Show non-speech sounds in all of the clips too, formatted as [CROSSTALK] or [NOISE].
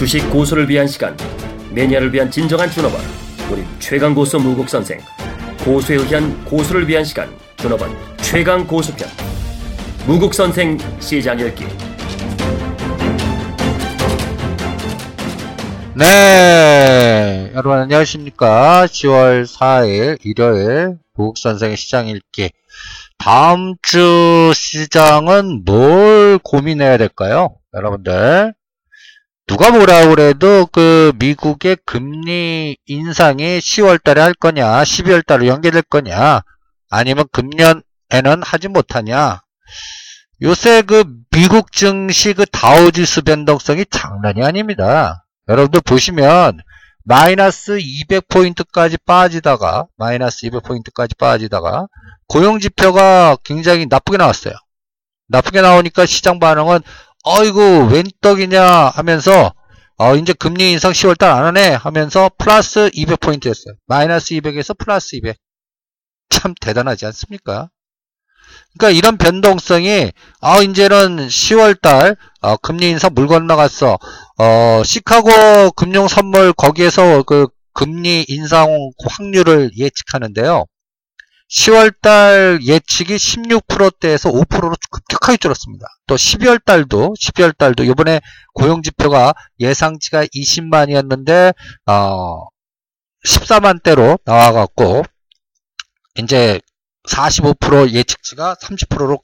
주식 고수를 위한 시간, 매니아를 위한 진정한 준업원, 우리 최강 고수 무국 선생, 고수에 의한 고수를 위한 시간, 준업원 최강 고수편, 무국 선생 시장 열기. 네, 여러분 안녕하십니까? 10월 4일 일요일 무국 선생의 시장 읽기. 다음 주 시장은 뭘 고민해야 될까요? 여러분들. 누가 뭐라 그래도 그 미국의 금리 인상이 10월 달에 할 거냐, 12월 달에 연계될 거냐, 아니면 금년에는 하지 못하냐. 요새 그 미국 증시 그 다우지수 변동성이 장난이 아닙니다. 여러분들 보시면 마이너스 200포인트까지 빠지다가 마이너스 200포인트까지 빠지다가 고용지표가 굉장히 나쁘게 나왔어요. 나쁘게 나오니까 시장 반응은 어이구 웬 떡이냐 하면서 어 이제 금리 인상 10월달 안 하네 하면서 플러스 200포인트였어요. 마이너스 200에서 플러스 200. 참 대단하지 않습니까? 그러니까 이런 변동성이 아 이제는 10월달 어, 금리 인상 물 건너갔어. 어 시카고 금융 선물 거기에서 그 금리 인상 확률을 예측하는데요. 10월달 예측이 16%대에서 5%로 급격하게 줄었습니다. 또 12월달도 12월달도 이번에 고용지표가 예상치가 20만이었는데 어 14만대로 나와갖고 이제 45% 예측치가 30%로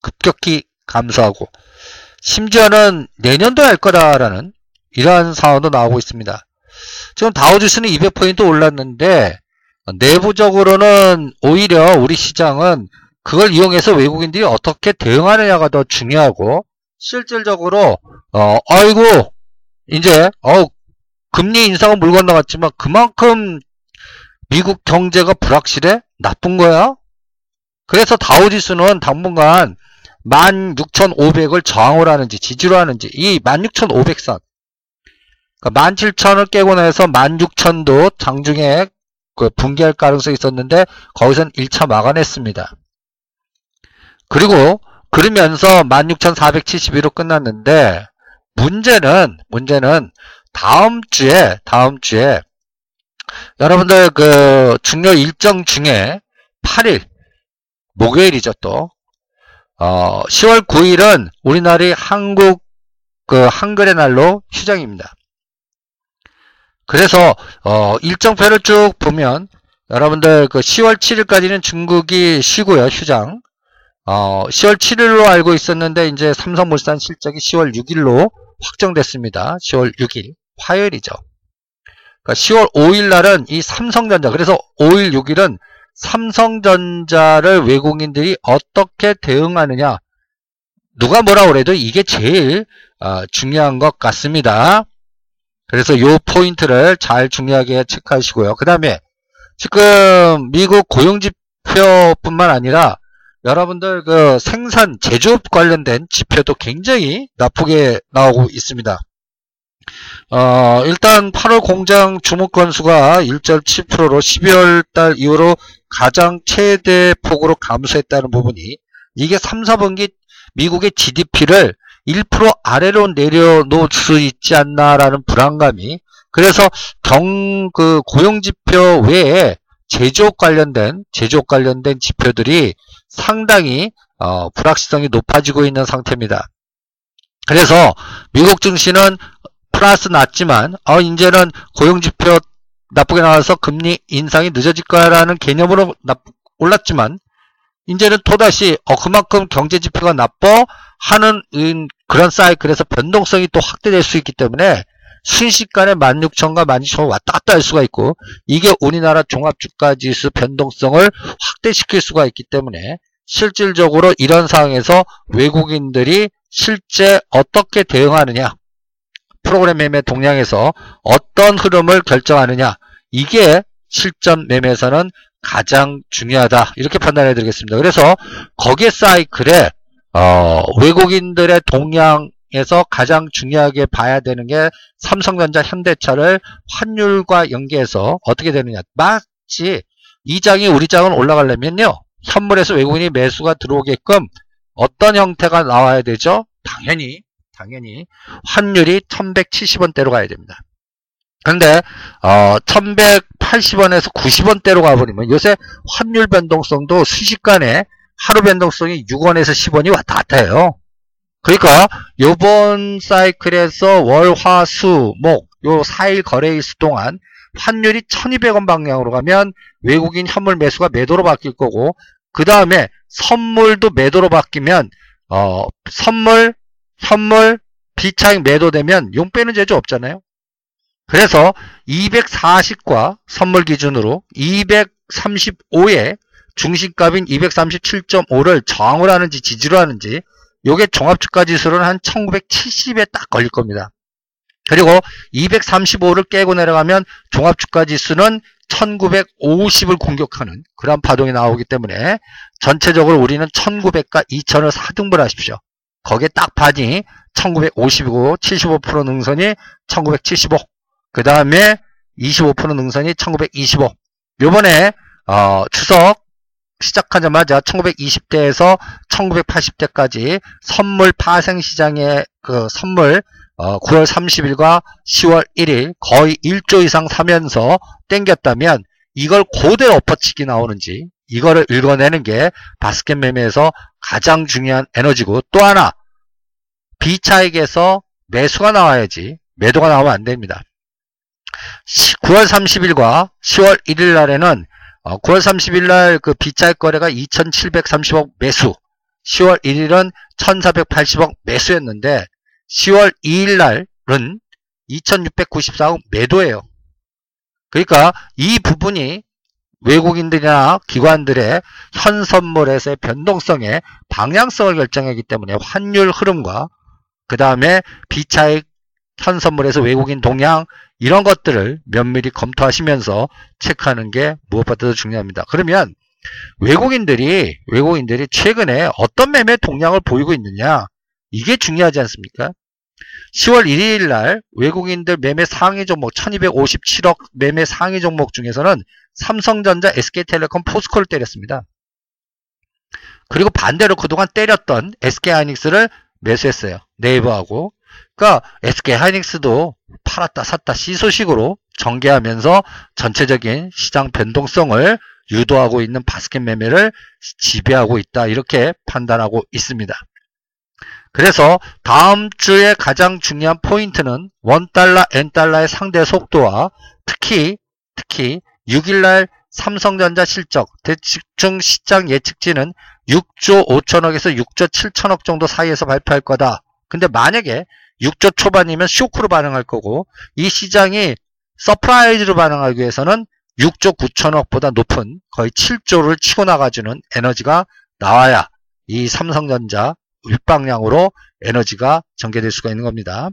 급격히 감소하고 심지어는 내년도 할 거다라는 이러한 상황도 나오고 있습니다. 지금 다우지수는 200포인트 올랐는데 내부적으로는 오히려 우리 시장은 그걸 이용해서 외국인들이 어떻게 대응하느냐가 더 중요하고 실질적으로 어 아이고 이제 어 금리 인상은 물 건너갔지만 그만큼 미국 경제가 불확실해 나쁜 거야. 그래서 다우지수는 당분간 16,500을 저항을 하는지 지지로 하는지 이 16,500선 그러니까 17,000을 깨고 나서 16,000도 장중에 그 붕괴할 가능성이 있었는데 거기선 1차 막아냈습니다. 그리고 그러면서 16,471로 끝났는데 문제는 문제는 다음 주에 다음 주에 여러분들 그 중요 일정 중에 8일 목요일이죠 또 어, 10월 9일은 우리나라의 한국 그 한글의 날로 휴장입니다. 그래서 어, 일정표를 쭉 보면 여러분들 그 10월 7일까지는 중국이 쉬고요 휴장. 어, 10월 7일로 알고 있었는데 이제 삼성물산 실적이 10월 6일로 확정됐습니다. 10월 6일 화요일이죠. 그러니까 10월 5일 날은 이 삼성전자 그래서 5일 6일은 삼성전자를 외국인들이 어떻게 대응하느냐 누가 뭐라 그래도 이게 제일 어, 중요한 것 같습니다. 그래서 이 포인트를 잘 중요하게 체크하시고요. 그 다음에 지금 미국 고용지표뿐만 아니라 여러분들 그 생산 제조업 관련된 지표도 굉장히 나쁘게 나오고 있습니다. 어, 일단 8월 공장 주목 건수가 1.7%로 12월 달 이후로 가장 최대 폭으로 감소했다는 부분이 이게 3, 4분기 미국의 GDP를 1% 아래로 내려놓을 수 있지 않나라는 불안감이 그래서 경, 그 고용지표 외에 제조업 관련된, 제조업 관련된 지표들이 상당히, 어, 불확실성이 높아지고 있는 상태입니다. 그래서 미국 증시는 플러스 났지만, 어, 이제는 고용지표 나쁘게 나와서 금리 인상이 늦어질 거라는 개념으로 올랐지만, 이제는 또다시, 어, 그만큼 경제 지표가 나빠? 하는 그런 사이클에서 변동성이 또 확대될 수 있기 때문에 순식간에 16,000과 12,000 왔다 갔다 할 수가 있고 이게 우리나라 종합주가지수 변동성을 확대시킬 수가 있기 때문에 실질적으로 이런 상황에서 외국인들이 실제 어떻게 대응하느냐 프로그램 매매 동향에서 어떤 흐름을 결정하느냐 이게 실전 매매에서는 가장 중요하다 이렇게 판단해 드리겠습니다. 그래서 거기에 사이클에 어, 외국인들의 동향에서 가장 중요하게 봐야 되는 게 삼성전자, 현대차를 환율과 연계해서 어떻게 되느냐. 마치 이 장이 우리 장은 올라가려면요. 현물에서 외국인이 매수가 들어오게끔 어떤 형태가 나와야 되죠? 당연히 당연히 환율이 1170원대로 가야 됩니다. 그런데 어, 1180원에서 90원대로 가버리면 요새 환율 변동성도 순식간에 하루 변동성이 6원에서 10원이 왔다 갔다 해요. 그러니까 요번 사이클에서 월, 화, 수, 목 요 4일 거래일수 동안 환율이 1200원 방향으로 가면 외국인 현물 매수가 매도로 바뀔 거고 그 다음에 선물도 매도로 바뀌면 어, 선물, 현물, 비차익 매도되면 용 빼는 재주 없잖아요. 그래서 240과 선물 기준으로 235에 중심값인 237.5를 저항을 하는지 지지를 하는지 요게 종합주가 지수는 한 1970에 딱 걸릴 겁니다. 그리고 235를 깨고 내려가면 종합주가 지수는 1950을 공격하는 그런 파동이 나오기 때문에 전체적으로 우리는 1900과 2000을 4등분 하십시오. 거기에 딱 반이 1950이고 75% 능선이 1975. 그 다음에 25% 능선이 1925. 요번에 어, 추석 시작하자마자 1920대에서 1980대까지 선물 파생 시장의 그 선물 어, 9월 30일과 10월 1일 거의 1조 이상 사면서 땡겼다면 이걸 고대로 엎어치기 나오는지 이거를 읽어내는 게 바스켓 매매에서 가장 중요한 에너지고 또 하나 B차익에서 매수가 나와야지 매도가 나오면 안 됩니다. 9월 30일과 10월 1일 날에는 9월 어, 30일 날그 B차익 거래가 2730억 매수 10월 1일은 1480억 매수였는데 10월 2일 날은 2694억 매도예요. 그러니까 이 부분이 외국인들이나 기관들의 현 선물에서의 변동성의 방향성을 결정하기 때문에 환율 흐름과 그 다음에 비차익 현 선물에서 외국인 동향 이런 것들을 면밀히 검토하시면서 체크하는 게 무엇보다도 중요합니다. 그러면 외국인들이 외국인들이 최근에 어떤 매매 동향을 보이고 있느냐 이게 중요하지 않습니까? 10월 1일 날 외국인들 매매 상위 종목 1257억 매매 상위 종목 중에서는 삼성전자, SK텔레콤, 포스코를 때렸습니다. 그리고 반대로 그동안 때렸던 SK하이닉스를 매수했어요. 네이버하고. 그러니까 SK하이닉스도 팔았다 샀다 시소식으로 전개하면서 전체적인 시장 변동성을 유도하고 있는 바스켓 매매를 지배하고 있다. 이렇게 판단하고 있습니다. 그래서 다음 주에 가장 중요한 포인트는 원달러, 엔달러의 상대 속도와 특히 특히 6일날 삼성전자 실적 대충 시장 예측치는 6조 5천억에서 6조 7천억 정도 사이에서 발표할 거다. 근데 만약에 6조 초반이면 쇼크로 반응할 거고 이 시장이 서프라이즈로 반응하기 위해서는 6조 9천억보다 높은 거의 7조를 치고 나가주는 에너지가 나와야 이 삼성전자 윗방향으로 에너지가 전개될 수가 있는 겁니다.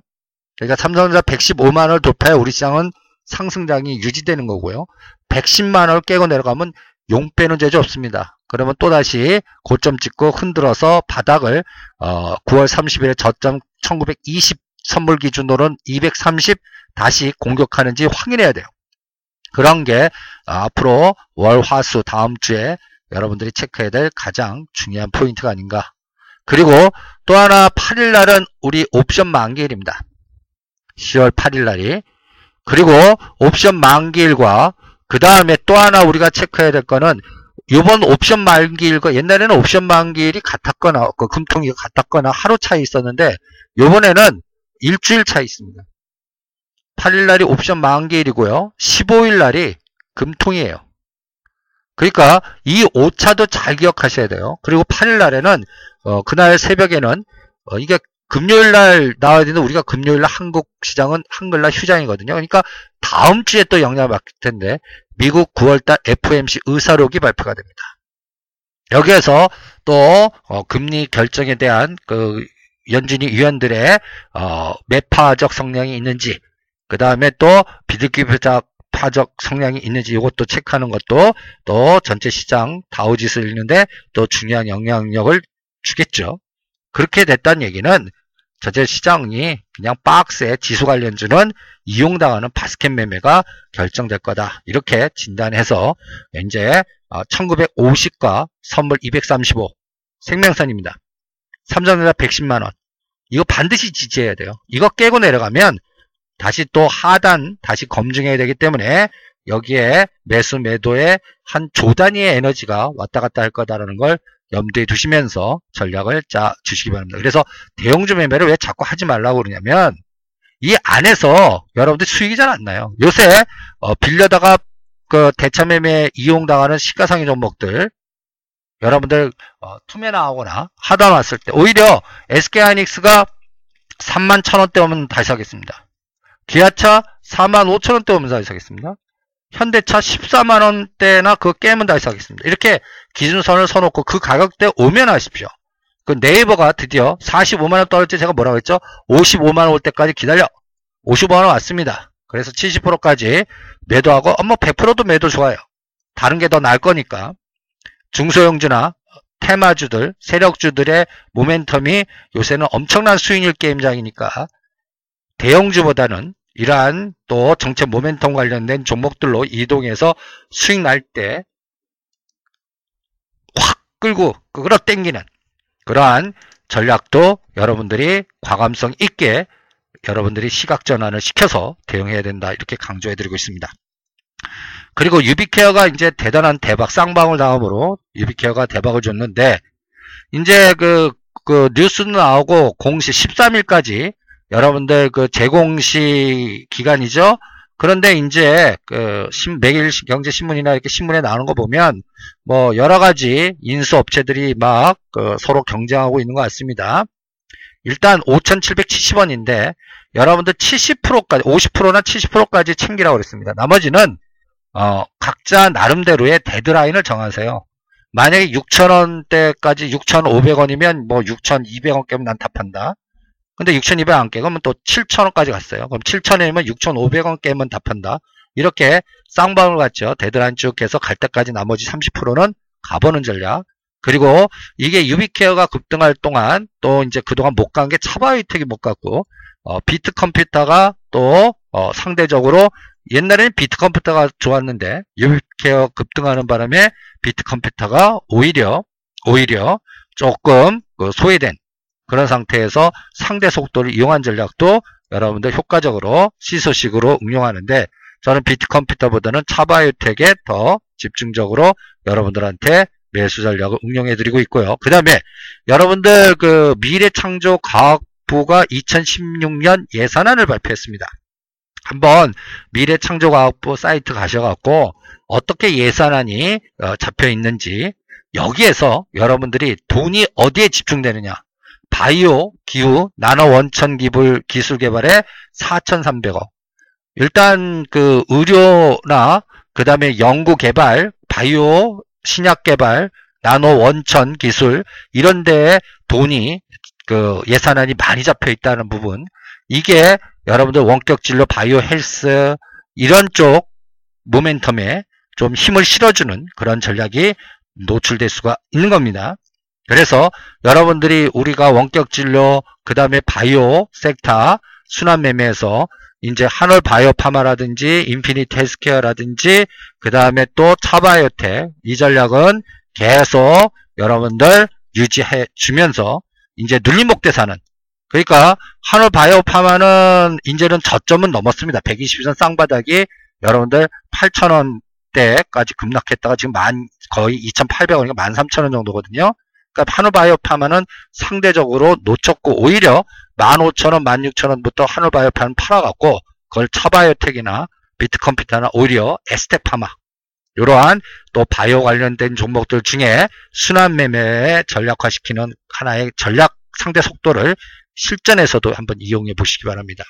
그러니까 삼성전자 115만 원을 돌파해 우리 시장은 상승장이 유지되는 거고요. 110만 원을 깨고 내려가면 용 빼는 재주 없습니다. 그러면 또다시 고점 찍고 흔들어서 바닥을 어, 9월 30일에 저점 1920 선물 기준으로는 230 다시 공격하는지 확인해야 돼요. 그런 게 앞으로 월, 화, 수 다음 주에 여러분들이 체크해야 될 가장 중요한 포인트가 아닌가 그리고 또 하나 8일 날은 우리 옵션 만기일입니다. 10월 8일 날이. 그리고 옵션 만기일과 그 다음에 또 하나 우리가 체크해야 될 거는 이번 옵션 만기일과 옛날에는 옵션 만기일이 같았거나 그 금통이 같았거나 하루 차이 있었는데 요번에는 일주일 차이 있습니다. 8일 날이 옵션 만기일이고요. 15일 날이 금통이에요. 그러니까 이 5차도 잘 기억하셔야 돼요. 그리고 8일 날에는 어, 그날 새벽에는 어, 이게 금요일 날 나와야 되는데 우리가 금요일 날 한국 시장은 한글날 휴장이거든요. 그러니까 다음 주에 또 영향을 받을 텐데 미국 9월달 FOMC 의사록이 발표가 됩니다. 여기에서 또 어, 금리 결정에 대한 그 연준이 위원들의 어, 매파적 성향이 있는지 그 다음에 또 비둘기부작 파적 성향이 있는지 이것도 체크하는 것도 또 전체 시장 다우지수를 읽는데 또 중요한 영향력을 주겠죠. 그렇게 됐다는 얘기는 전체 시장이 그냥 박스에 지수 관련주는 이용당하는 바스켓 매매가 결정될 거다. 이렇게 진단해서 이제 1950과 어, 선물 235 생명선입니다. 삼성전자 110만원, 이거 반드시 지지해야 돼요. 이거 깨고 내려가면 다시 또 하단 다시 검증해야 되기 때문에 여기에 매수 매도에 한 조단위의 에너지가 왔다 갔다 할 거다라는 걸 염두에 두시면서 전략을 짜 주시기 바랍니다. 그래서 대형주 매매를 왜 자꾸 하지 말라고 그러냐면 이 안에서 여러분들 수익이 잘 안 나요. 요새 어, 빌려다가 그 대차 매매 이용당하는 시가상위 종목들 여러분들 어, 투매 나오거나 하다 놨을 때 오히려 SK하이닉스가 3만 1천원대 오면 다시 사겠습니다. 기아차 4만 5천원대 오면 다시 사겠습니다. 현대차 14만원대나 그거 깨면 다시 사겠습니다. 이렇게 기준선을 서놓고 그 가격대 오면 하십시오. 그 네이버가 드디어 45만원 떨어질 때 제가 뭐라고 했죠? 55만원 올 때까지 기다려. 55만원 왔습니다. 그래서 70%까지 매도하고, 어, 뭐 100%도 매도 좋아요. 다른 게 더 나을 거니까. 중소형주나 테마주들, 세력주들의 모멘텀이 요새는 엄청난 수익률 게임장이니까 대형주보다는 이러한 또 정책 모멘텀 관련된 종목들로 이동해서 수익 날 때 확 끌고 끌어 땡기는 그러한 전략도 여러분들이 과감성 있게 여러분들이 시각 전환을 시켜서 대응해야 된다 이렇게 강조해 드리고 있습니다. 그리고 유비케어가 이제 대단한 대박 쌍방울 다음으로 유비케어가 대박을 줬는데 이제 그, 그 뉴스도 나오고 공시 13일까지 여러분들 그 재공시 기간이죠. 그런데 이제 그 매일 경제신문이나 이렇게 신문에 나오는 거 보면 뭐 여러 가지 인수 업체들이 막 그 서로 경쟁하고 있는 것 같습니다. 일단 5,770원인데 여러분들 70%까지 50%나 70%까지 챙기라고 그랬습니다. 나머지는 어, 각자 나름대로의 데드라인을 정하세요. 만약에 6,000원대까지 6,500원이면 뭐 6,200원 깨면 난 답한다. 근데 6,200원 안 깨면 또 7,000원까지 갔어요. 그럼 7,000원이면 6,500원 깨면 답한다. 이렇게 쌍방울 같죠. 데드라인 쭉 해서 갈 때까지 나머지 30%는 가보는 전략. 그리고 이게 유비케어가 급등할 동안 또 이제 그동안 못 간 게 차바이오텍이 못 갔고 어, 비트 컴퓨터가 또 어, 상대적으로 옛날에는 비트 컴퓨터가 좋았는데 유비케어 급등하는 바람에 비트 컴퓨터가 오히려 오히려 조금 그 소외된 그런 상태에서 상대 속도를 이용한 전략도 여러분들 효과적으로 시소식으로 응용하는데 저는 비트 컴퓨터보다는 차바이오텍에 더 집중적으로 여러분들한테 매수 전략을 응용해 드리고 있고요. 그 다음에 여러분들 그 미래창조 과학부가 2016년 예산안을 발표했습니다. 한번 미래창조과학부 사이트 가셔갖고 어떻게 예산안이 어, 잡혀 있는지 여기에서 여러분들이 돈이 어디에 집중되느냐 바이오, 기후, 나노 원천 기술 기술 개발에 4,300억. 일단 그 의료나 그 다음에 연구 개발, 바이오, 신약 개발, 나노 원천 기술 이런 데에 돈이 그 예산안이 많이 잡혀 있다는 부분. 이게 여러분들 원격 진료 바이오 헬스 이런 쪽 모멘텀에 좀 힘을 실어주는 그런 전략이 노출될 수가 있는 겁니다. 그래서 여러분들이 우리가 원격 진료 그 다음에 바이오 섹터 순환 매매에서 이제 한올 바이오 파마라든지 인피니트 헬스케어라든지 그 다음에 또 차바이오텍 이 전략은 계속 여러분들 유지해 주면서 이제 눌림목 대사는 그러니까 한올 바이오 파마는 이제는 저점은 넘었습니다. 120선 쌍바닥이 여러분들 8,000원대까지 급락했다가 지금 만 거의 2,800원이니까 13,000원 정도거든요. 그러니까 한올바이오 파마는 상대적으로 놓쳤고 오히려 15,000원, 16,000원부터 한올바이오 파는 팔아갖고 그걸 차바이오텍이나 비트컴퓨터나 오히려 에스테파마 이러한 또 바이오 관련된 종목들 중에 순환 매매에 전략화시키는 하나의 전략 상대 속도를 실전에서도 한번 이용해 보시기 바랍니다.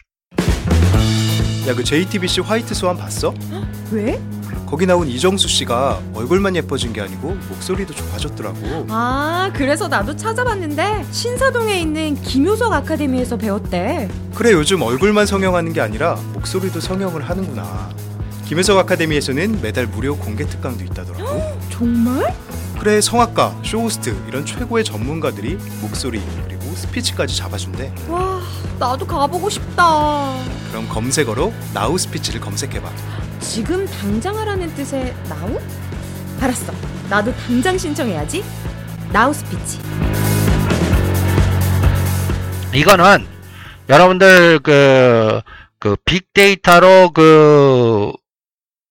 야, 그 JTBC 화이트 스완 봤어? 왜? 거기 나온 이정수 씨가 얼굴만 예뻐진 게 아니고 목소리도 좋아졌더라고. 아, 그래서 나도 찾아봤는데 신사동에 있는 김효석 아카데미에서 배웠대. 그래, 요즘 얼굴만 성형하는 게 아니라 목소리도 성형을 하는구나. 김효석 아카데미에서는 매달 무료 공개 특강도 있다더라고. [GASPS] 정말? 그래, 성악가, 쇼호스트 이런 최고의 전문가들이 목소리 스피치까지 잡아준대. 와, 나도 가보고 싶다. 그럼 검색어로 나우 스피치를 검색해봐. 지금 당장 하라는 뜻의 now? 알았어. 나도 당장 신청해야지. 나우 스피치. 이거는 여러분들 그, 그 빅데이터로 그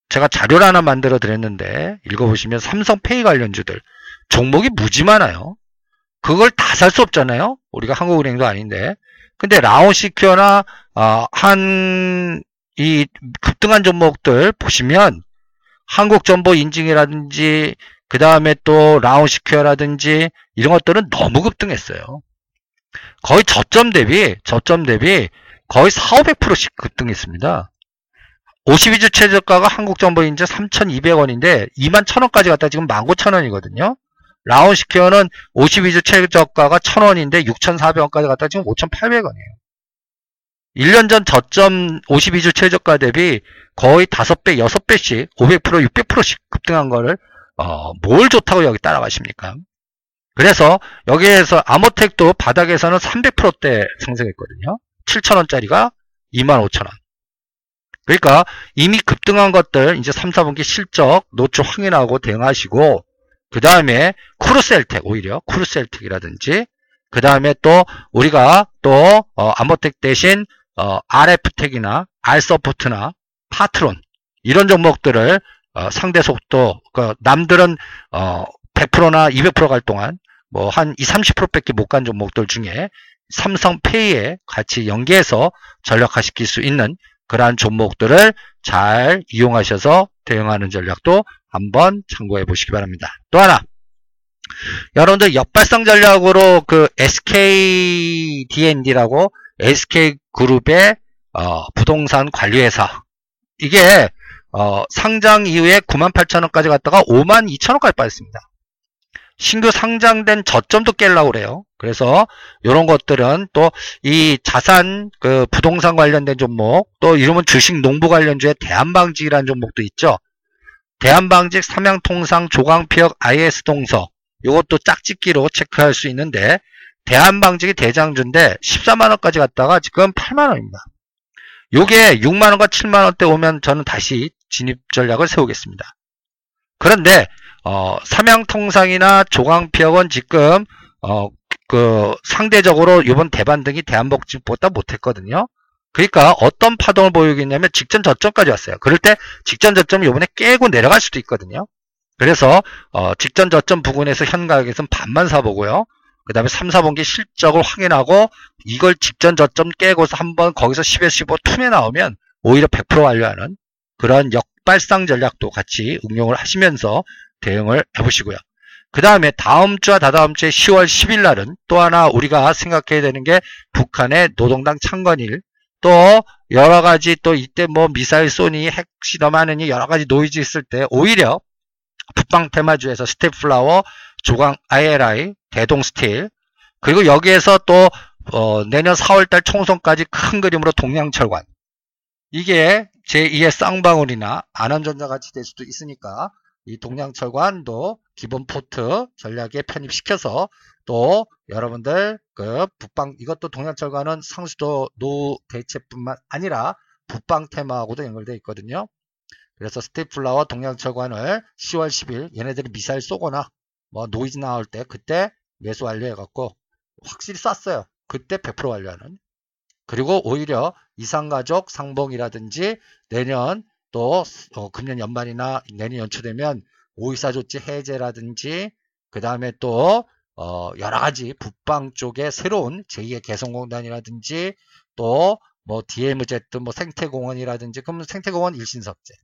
제가 자료를 하나 만들어 드렸는데 읽어보시면 삼성페이 관련주들 종목이 무지 많아요. 그걸 다 살 수 없잖아요. 우리가 한국은행도 아닌데. 근데 라온시큐어나 어, 한이 급등한 종목들 보시면 한국정보 인증이라든지 그 다음에 또 라온시큐어라든지 이런 것들은 너무 급등했어요. 거의 저점 대비 저점 대비 거의 4, 500%씩 급등했습니다. 52주 최저가가 한국정보 인증 3,200원인데 2만 1,000원까지 갔다 지금 19,000원이거든요. 라운시케어는 52주 최저가가 1000원인데 6,400원까지 갔다 지금 5,800원이에요. 1년 전 저점 52주 최저가 대비 거의 5배, 6배씩 500%, 600%씩 급등한 거를 어, 뭘 좋다고 여기 따라가십니까? 그래서 여기에서 아모텍도 바닥에서는 300%대 상승했거든요. 7,000원짜리가 25,000원. 그러니까 이미 급등한 것들 이제 3, 4분기 실적 노출 확인하고 대응하시고 그 다음에 쿠르셀텍 오히려 쿠르셀텍이라든지 그 다음에 또 우리가 또 어, 아모텍 대신 어, RF텍이나 알서포트나 파트론 이런 종목들을 어, 상대 속도 그 남들은 어, 100%나 200%갈 동안 뭐 한 2, 30%밖에 못 간 종목들 중에 삼성페이에 같이 연계해서 전력화시킬 수 있는 그러한 종목들을 잘 이용하셔서 대응하는 전략도 한번 참고해 보시기 바랍니다. 또 하나 여러분들 역발상 전략으로 그 SKDND라고 SK그룹의 어, 부동산 관리회사 이게 어, 상장 이후에 98,000원까지 갔다가 52,000원까지 빠졌습니다. 신규 상장된 저점도 깰라고 그래요. 그래서 이런 것들은 또 이 자산 그 부동산 관련된 종목 또 이러면 주식 농부 관련주의 대한방직이라는 종목도 있죠. 대한방직 삼양통상 조강피역 IS 동서 이것도 짝짓기로 체크할 수 있는데 대한방직이 대장주인데 14만원까지 갔다가 지금 8만원입니다. 요게 6만원과 7만원대 오면 저는 다시 진입 전략을 세우겠습니다. 그런데 어, 삼양통상이나 조강피역은 지금 어, 그 상대적으로 이번 대반 등이 대한복지보다 못했거든요. 그러니까 어떤 파동을 보이겠냐면 직전 저점까지 왔어요. 그럴 때 직전 저점이 이번에 깨고 내려갈 수도 있거든요. 그래서 어, 직전 저점 부근에서 현 가격에서는 반만 사보고요. 그 다음에 3, 4분기 실적을 확인하고 이걸 직전 저점 깨고서 한번 거기서 10에 15 툼에 나오면 오히려 100% 완료하는 그런 역 발상 전략도 같이 응용을 하시면서 대응을 해보시고요. 그 다음에 다음 주와 다다음 주에 10월 10일 날은 또 하나 우리가 생각해야 되는 게 북한의 노동당 창건일 또 여러 가지 또 이때 뭐 미사일 쏘니 핵 실험하느니 여러 가지 노이즈 있을 때 오히려 북방 테마주에서 스틸플라워, 조광 ILI, 대동 스틸 그리고 여기에서 또 어, 내년 4월달 총선까지 큰 그림으로 동양철관 이게 제2의 쌍방울이나 안원전자 같이 될 수도 있으니까 이 동양철관도 기본 포트 전략에 편입시켜서 또 여러분들 그 북방 이것도 동양철관은 상수도 노후 대체뿐만 아니라 북방 테마하고도 연결되어 있거든요. 그래서 스틸플라워와 동양철관을 10월 10일 얘네들이 미사일 쏘거나 뭐 노이즈 나올 때 그때 매수 완료해갖고 확실히 쐈어요. 그때 100% 완료하는. 그리고 오히려 이산가족 상봉이라든지 내년 또 어, 금년 연말이나 내년 연초 되면 오이사 조치 해제라든지 그 다음에 또 어, 여러 가지 북방 쪽에 새로운 제2의 개성공단이라든지 또 뭐 DMZ 뭐 생태공원이라든지 그러면 생태공원 일신석재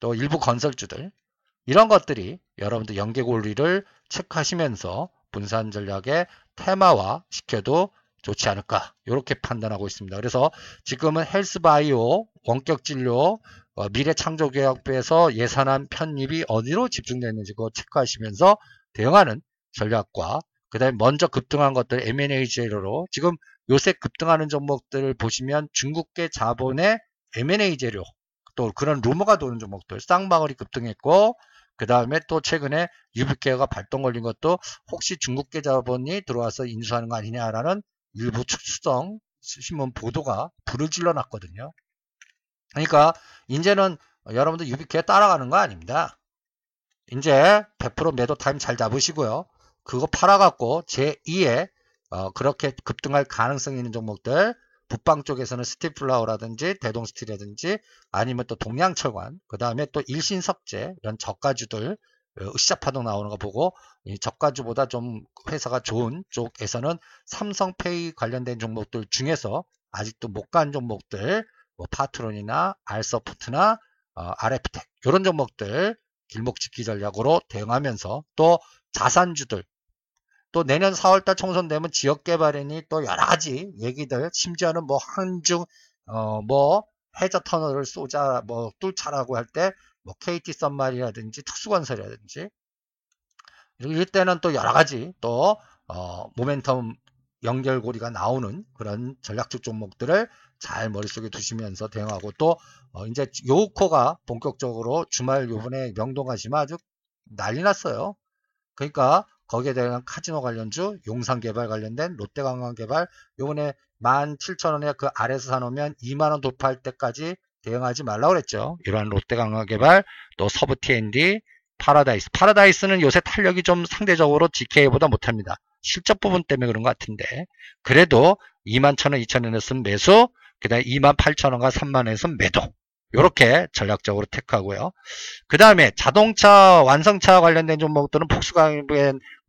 또 일부 건설주들 이런 것들이 여러분들 연계골리를 체크하시면서 분산 전략의 테마화 시켜도 좋지 않을까 이렇게 판단하고 있습니다. 그래서 지금은 헬스바이오, 원격진료, 어, 미래창조개혁부에서 예산안 편입이 어디로 집중되는지 그거 체크하시면서 대응하는 전략과 그 다음에 먼저 급등한 것들 M&A 재료로 지금 요새 급등하는 종목들을 보시면 중국계 자본의 M&A 재료 또 그런 루머가 도는 종목들 쌍방울이 급등했고 그 다음에 또 최근에 유비케어가 발동 걸린 것도 혹시 중국계 자본이 들어와서 인수하는 거 아니냐라는 일부 추정 신문 보도가 불을 질러놨거든요. 그러니까 이제는 여러분들 유비케어 따라가는 거 아닙니다. 이제 100% 매도 타임 잘 잡으시고요. 그거 팔아갖고 제2의 어, 그렇게 급등할 가능성이 있는 종목들 북방 쪽에서는 스틸플라워라든지 대동스틸이라든지 아니면 또 동양철관 그 다음에 또 일신석재 이런 저가주들 어, 으쌰 파동 나오는 거 보고 이 저가주보다 좀 회사가 좋은 쪽에서는 삼성페이 관련된 종목들 중에서 아직도 못 간 종목들 뭐 파트론이나 알서프트나 어, RF텍 이런 종목들 길목짓기 전략으로 대응하면서 또 자산주들 또 내년 4월달 총선되면 지역개발인이 또 여러 가지 얘기들 심지어는 뭐 한중 어 뭐 해저 터널을 쏘자 뭐 뚫자라고 할 때 뭐 KT 썬말이라든지 특수건설이라든지 이럴 때는 또 여러 가지 또 어, 모멘텀 연결고리가 나오는 그런 전략적 종목들을 잘 머릿속에 두시면서 대응하고 또 어, 이제 요코가 본격적으로 주말 요번에 명동 가시면 아주 난리 났어요. 그러니까 거기에 대한 카지노 관련주, 용산 개발 관련된 롯데관광 개발 요번에 17,000원에 그 아래서 사놓으면 2만원 돌파할 때까지 대응하지 말라고 그랬죠. 이러한 롯데관광개발, 또 서부 T&D, 파라다이스. 파라다이스는 요새 탄력이 좀 상대적으로 GKL보다 못합니다. 실적 부분 때문에 그런 것 같은데 그래도 21,000원, 2,000원에서는 매수, 그 다음에 28,000원과 3만원에서는 매도. 이렇게 전략적으로 택하고요. 그 다음에 자동차 완성차 관련된 종목들은 폭스바겐의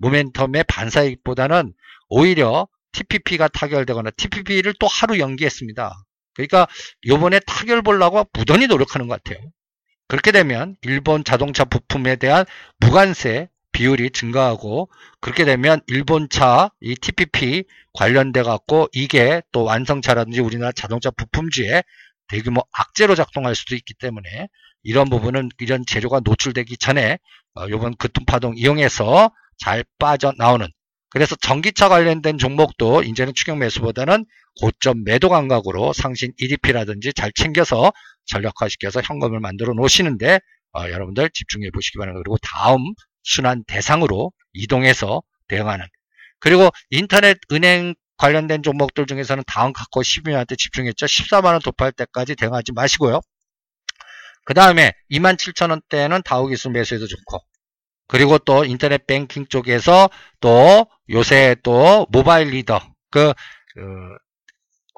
모멘텀의 반사이익보다는 오히려 TPP가 타결되거나 TPP를 또 하루 연기했습니다. 그러니까 요번에 타결 보려고 무던히 노력하는 것 같아요. 그렇게 되면 일본 자동차 부품에 대한 무관세 비율이 증가하고 그렇게 되면 일본차 이 TPP 관련돼 갖고 이게 또 완성차라든지 우리나라 자동차 부품주에 대규모 악재로 작동할 수도 있기 때문에 이런 부분은 이런 재료가 노출되기 전에 어, 이번 급등파동 이용해서 잘 빠져나오는 그래서 전기차 관련된 종목도 이제는 추격 매수보다는 고점 매도 감각으로 상신 EDP라든지 잘 챙겨서 전략화시켜서 현금을 만들어 놓으시는데 어, 여러분들 집중해 보시기 바랍니다. 그리고 다음 순환 대상으로 이동해서 대응하는 그리고 인터넷 은행 관련된 종목들 중에서는 다음 카코 12년한테 집중했죠. 14만원 도파할 때까지 대응하지 마시고요. 그 다음에 27,000원대는 다우기술 매수해도 좋고 그리고 또 인터넷 뱅킹 쪽에서 또 요새 또 모바일 리더 그, 그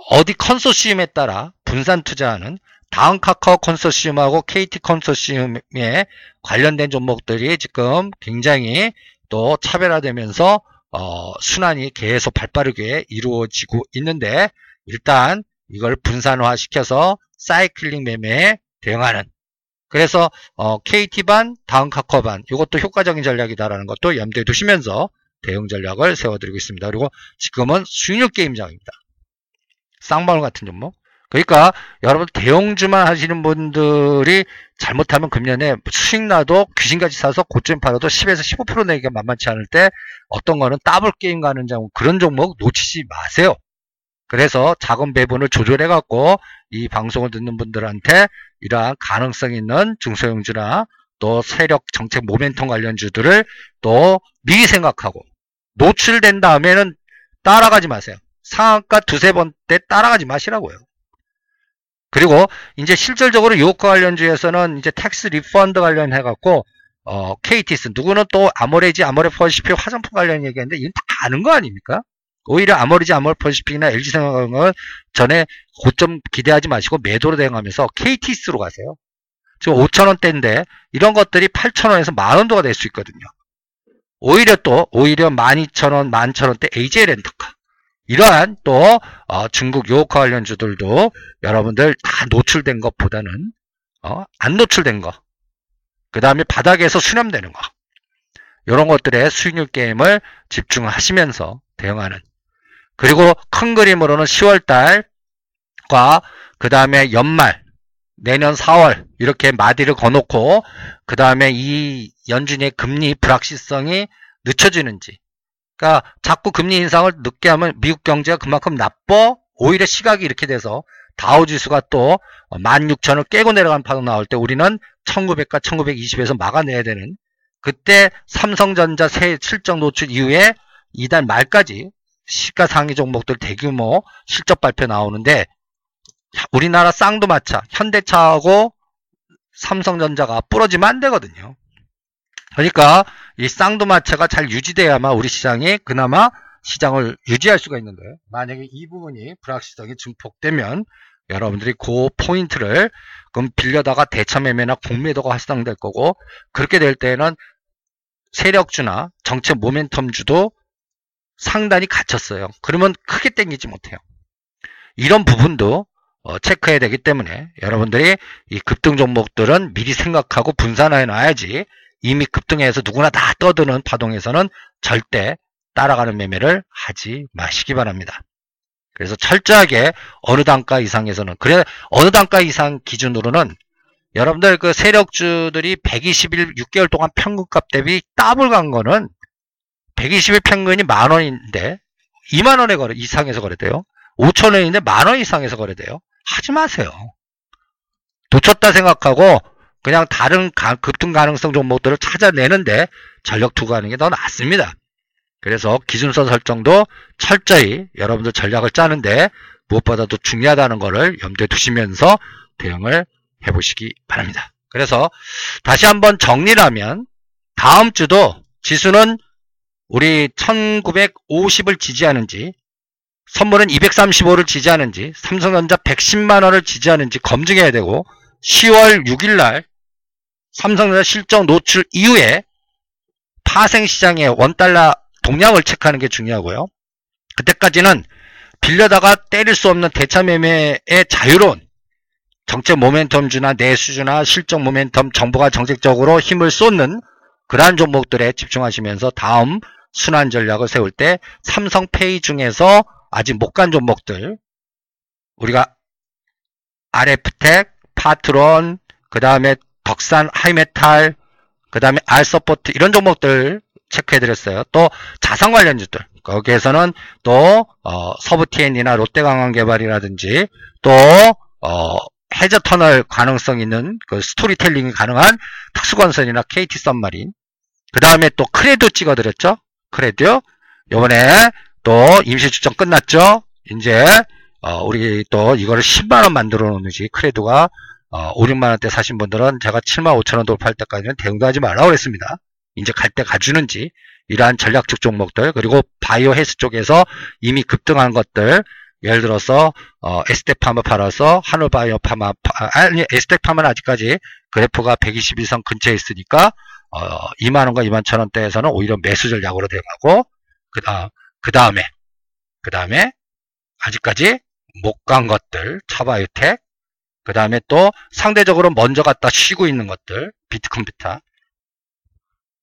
어디 컨소시엄에 따라 분산 투자하는 다음 카카오 컨소시엄하고 KT 컨소시엄에 관련된 종목들이 지금 굉장히 또 차별화되면서 어, 순환이 계속 발빠르게 이루어지고 있는데 일단 이걸 분산화 시켜서 사이클링 매매에 대응하는 그래서 어, KT반, 다음 카카오반 이것도 효과적인 전략이다라는 것도 염두에 두시면서 대응 전략을 세워드리고 있습니다. 그리고 지금은 수익률 게임장입니다. 쌍방울 같은 종목. 그러니까 여러분 대형주만 하시는 분들이 잘못하면 금년에 수익 나도 귀신같이 사서 고점 팔아도 10에서 15% 내기가 만만치 않을 때 어떤 거는 더블 게임 가는 장 그런 종목 놓치지 마세요. 그래서 자금 배분을 조절해 갖고 이 방송을 듣는 분들한테 이러한 가능성 있는 중소형주나 또 세력 정책 모멘텀 관련주들을 또 미리 생각하고 노출된 다음에는 따라가지 마세요. 상한가 두세 번 때 따라가지 마시라고요. 그리고 이제 실질적으로 유커 관련주에서는 이제 tax refund 관련해 갖고 어 KTis 누구는 또 아모레G 아모레 퍼시픽 화장품 관련 얘기했는데 이건 다 아는 거 아닙니까? 오히려 아모레지 아모레 퍼시픽이나 LG생활은 전에 고점 기대하지 마시고 매도로 대응하면서 KTS로 가세요. 지금 5천원대인데 이런 것들이 8천원에서 만원도가 될 수 있거든요. 오히려 또 오히려 12,000원, 11,000원대 AJ 렌터카 이러한 또 어, 중국 유혹화 관련주들도 여러분들 다 노출된 것보다는 어, 안 노출된 거. 그 다음에 바닥에서 수렴되는 거. 이런 것들의 수익률 게임을 집중하시면서 대응하는. 그리고 큰 그림으로는 10월달과 그 다음에 연말, 내년 4월 이렇게 마디를 거놓고 그 다음에 이 연준의 금리 불확실성이 늦춰지는지 그러니까 자꾸 금리 인상을 늦게 하면 미국 경제가 그만큼 나빠? 오히려 시각이 이렇게 돼서 다우지수가 또 16,000을 깨고 내려간 파동 나올 때 우리는 1900과 1920에서 막아내야 되는 그때 삼성전자 새 실적 노출 이후에 이달 말까지 시가상위 종목들 대규모 실적 발표 나오는데 우리나라 쌍두마차 현대차하고 삼성전자가 부러지면 안 되거든요. 그러니까 이 쌍두마차가 잘 유지돼야만 우리 시장이 그나마 시장을 유지할 수가 있는데 만약에 이 부분이 불확실성이 증폭되면 여러분들이 그 포인트를 그럼 빌려다가 대차 매매나 공매도가 활성될 거고 그렇게 될 때에는 세력주나 정체 모멘텀주도 상단이 갇혔어요. 그러면 크게 땡기지 못해요. 이런 부분도 어, 체크해야 되기 때문에 여러분들이 이 급등 종목들은 미리 생각하고 분산해 놔야지 이미 급등해서 누구나 다 떠드는 파동에서는 절대 따라가는 매매를 하지 마시기 바랍니다. 그래서 철저하게 어느 단가 이상에서는 그래 어느 단가 이상 기준으로는 여러분들 그 세력주들이 120일 6개월 동안 평균값 대비 더블 간 거는 120일 평균이 만 원인데 2만 원에 거래 이상에서 거래돼요. 5천 원인데 만 원 이상에서 거래돼요. 하지 마세요. 놓쳤다 생각하고 그냥 다른 급등 가능성 종목들을 찾아내는데 전력 투구하는 게 더 낫습니다. 그래서 기준선 설정도 철저히 여러분들 전략을 짜는데 무엇보다도 중요하다는 것을 염두에 두시면서 대응을 해보시기 바랍니다. 그래서 다시 한번 정리를 하면 다음 주도 지수는 우리 1950을 지지하는지 선물은 235를 지지하는지 삼성전자 110만원을 지지하는지 검증해야 되고 10월 6일날 삼성전자 실적 노출 이후에 파생시장의 원달러 동향을 체크하는 게 중요하고요. 그때까지는 빌려다가 때릴 수 없는 대차 매매의 자유로운 정책 모멘텀주나 내수주나 실적 모멘텀 정부가 정책적으로 힘을 쏟는 그러한 종목들에 집중하시면서 다음 순환 전략을 세울 때 삼성페이 중에서 아직 못 간 종목들 우리가 알에프텍, 파트론, 그 다음에 덕산 하이메탈, 그 다음에 알서포트 이런 종목들 체크해드렸어요. 또 자산 관련주들 거기에서는 또 어, 서부T&D나 롯데관광개발이라든지 또 어, 해저 터널 가능성 있는 그 스토리텔링이 가능한 특수건설이나 KT 서브마린 그 다음에 또 크레드 찍어드렸죠. 크레드 요번에 또 임시 주총 끝났죠. 이제 어, 우리 또 이거를 10만원 만들어 놓는지 크레드가 어, 5, 6만원대 사신 분들은 제가 7만 5천원 돌파할 때까지는 대응도 하지 말라고 그랬습니다. 이제 갈 때 가주는지 이러한 전략적 종목들 그리고 바이오 헬스 쪽에서 이미 급등한 것들 예를 들어서 어, 에스테파마 팔아서 한올바이오 파마 파, 아니 에스테파마는 아직까지 그래프가 120 이상 근처에 있으니까 어, 2만원과 2만 천원대에서는 오히려 매수 전략으로 대응하고 그 다음 그 다음에 그 다음에 아직까지 못 간 것들 차바이오텍 그 다음에 또 상대적으로 먼저 갔다 쉬고 있는 것들 비트컴퓨터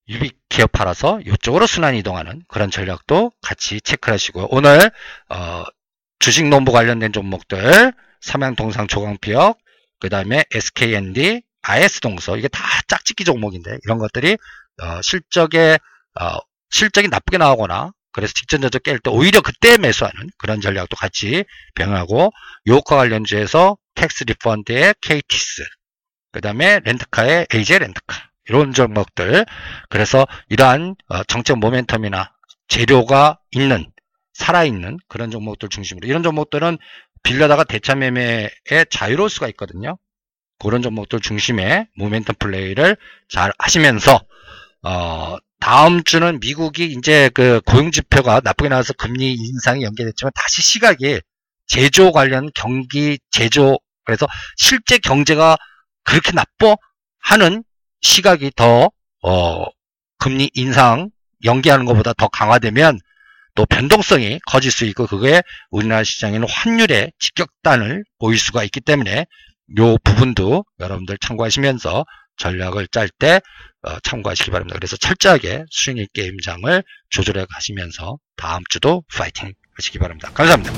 유비 기업 팔아서 이쪽으로 순환 이동하는 그런 전략도 같이 체크하시고 오늘 어, 주식 농부 관련된 종목들 삼양동상 조광피역 그 다음에 SKND IS동서 이게 다 짝짓기 종목인데 이런 것들이 어, 실적에 어, 실적이 나쁘게 나오거나 그래서 직전 저점 깰 때 오히려 그때 매수하는 그런 전략도 같이 병행하고 유커 관련주에서 tax refund의 KTis 그 다음에 렌트카의 AJ 렌트카 이런 종목들 그래서 이러한 어, 정책 모멘텀이나 재료가 있는 살아있는 그런 종목들 중심으로 이런 종목들은 빌려다가 대차 매매에 자유로울 수가 있거든요. 그런 종목들 중심의 모멘텀 플레이를 잘 하시면서 어, 다음 주는 미국이 이제 그 고용 지표가 나쁘게 나와서 금리 인상이 연계됐지만 다시 시각이 제조 관련 경기 제조 그래서 실제 경제가 그렇게 나빠 하는 시각이 더 어, 금리 인상 연기하는 것보다 더 강화되면 또 변동성이 커질 수 있고 그게 우리나라 시장에는 환율의 직격단을 보일 수가 있기 때문에 이 부분도 여러분들 참고하시면서 전략을 짤때 어, 참고하시기 바랍니다. 그래서 철저하게 수익률 게임장을 조절해 가시면서 다음 주도 파이팅 하시기 바랍니다. 감사합니다.